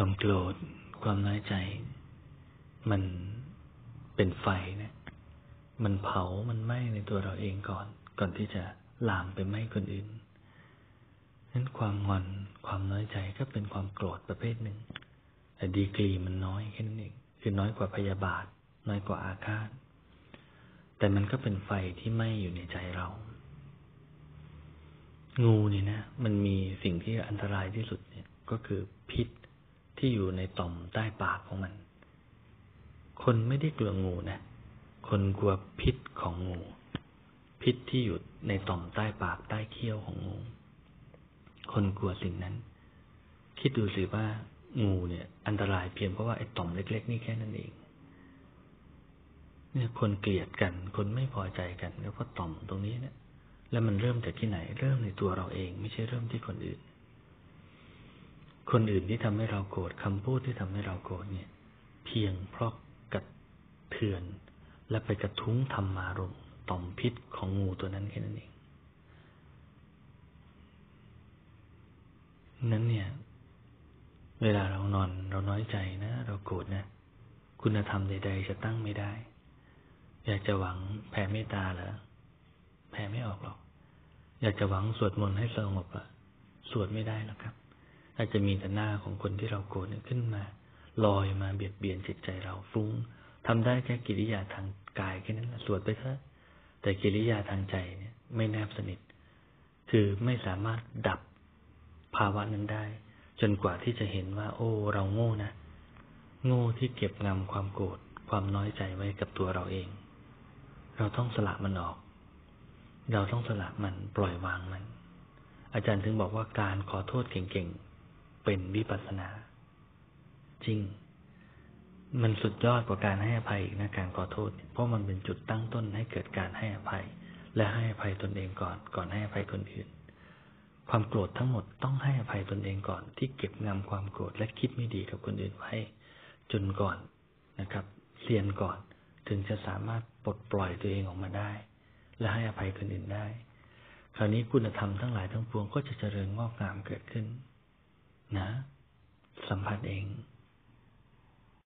ความโกรธ ความน้อยใจ มันเป็นไฟนะ มันเผา มันไหม้ในตัวเราเองก่อน ก่อนที่จะลามไปไหม้คนอื่นนั้นความงอน ความน้อยใจก็เป็นความโกรธประเภทหนึ่ง แต่ดีกรีมันน้อยแค่นั้นเอง คือน้อยกว่าพยาบาท น้อยกว่าอาฆาต แต่มันก็เป็นไฟที่ไหม้อยู่ในใจเรา งูนี่นะ มันมีสิ่งที่อันตรายที่สุดเนี่ย ก็คือพิษ ที่อยู่ในต่อมใต้ปากของมัน คนไม่ได้กลัวงูนะ คนกลัวพิษของงู พิษที่อยู่ในต่อมใต้ปากใต้เขี้ยวของงู คนกลัวสิ่งนั้น คิดดูสิว่างูเนี่ย อันตรายเพียงเพราะว่าไอ้ต่อมเล็ก ๆ นี่แค่นั้นเอง เนี่ยคนเกลียดกัน คนไม่พอใจกันก็เพราะต่อมตรงนี้เนะี่ยแล้วมันเริ่มจากที่ไหน เริ่มในตัวเราเอง ไม่ใช่เริ่มที่คนอื่น คนอื่นที่ทำให้เราโกรธคำพูดที่ทำให้เราโกรธเนี่ย เพียงเพราะกระเทือน และไปกระทุ้งธรรมารมต่อมพิษของงูตัวนั้นแค่นั้นเองนั้นเนี่ย เวลาเรานอนเราน้อยใจนะ เราโกรธนะ คุณธรรมใด ๆ จะตั้งไม่ได้ อยากจะหวังแผ่เมตตาเหรอแผ่ไม่ออกหรอก อยากจะหวังสวดมนต์ให้สงบอะสวดไม่ได้หรอกครับ อาจจะมีแต่หน้าของคนที่เราโกรธขึ้นมา ลอยมาเบียดเบียนจิตใจเราฟุ้งทำได้แค่กิริยาทางกายแค่นั้นสวดไปเถอะแต่กิริยาทางใจเนี่ย ไม่แนบสนิท คือไม่สามารถดับภาวะนั้นได้ จนกว่าที่จะเห็นว่า โอ้ เราโง่นะ โง่ที่เก็บงำความโกรธความน้อยใจไว้กับตัวเราเอง เราต้องสละมันออก เราต้องสละมันปล่อยวางมัน อาจารย์ถึงบอกว่าการขอโทษเก่ง เป็นวิปัสนา จริง มันสุดยอดกว่าการให้อภัยอีกนะการขอโทษ เพราะมันเป็นจุดตั้งต้นให้เกิดการให้อภัย และให้อภัยตนเองก่อน ก่อนให้อภัยคนอื่น ความโกรธทั้งหมดต้องให้อภัยตนเองก่อน ที่เก็บงำความโกรธและคิดไม่ดีกับคนอื่นไว้ จนก่อนนะครับเรียนก่อนถึงจะสามารถปลดปล่อยตัวเองออกมาได้ และให้อภัยคนอื่นได้ คราวนี้คุณธรรมทั้งหลายทั้งปวงก็จะเจริญงอกงามเกิดขึ้น นะ สัมผัสเอง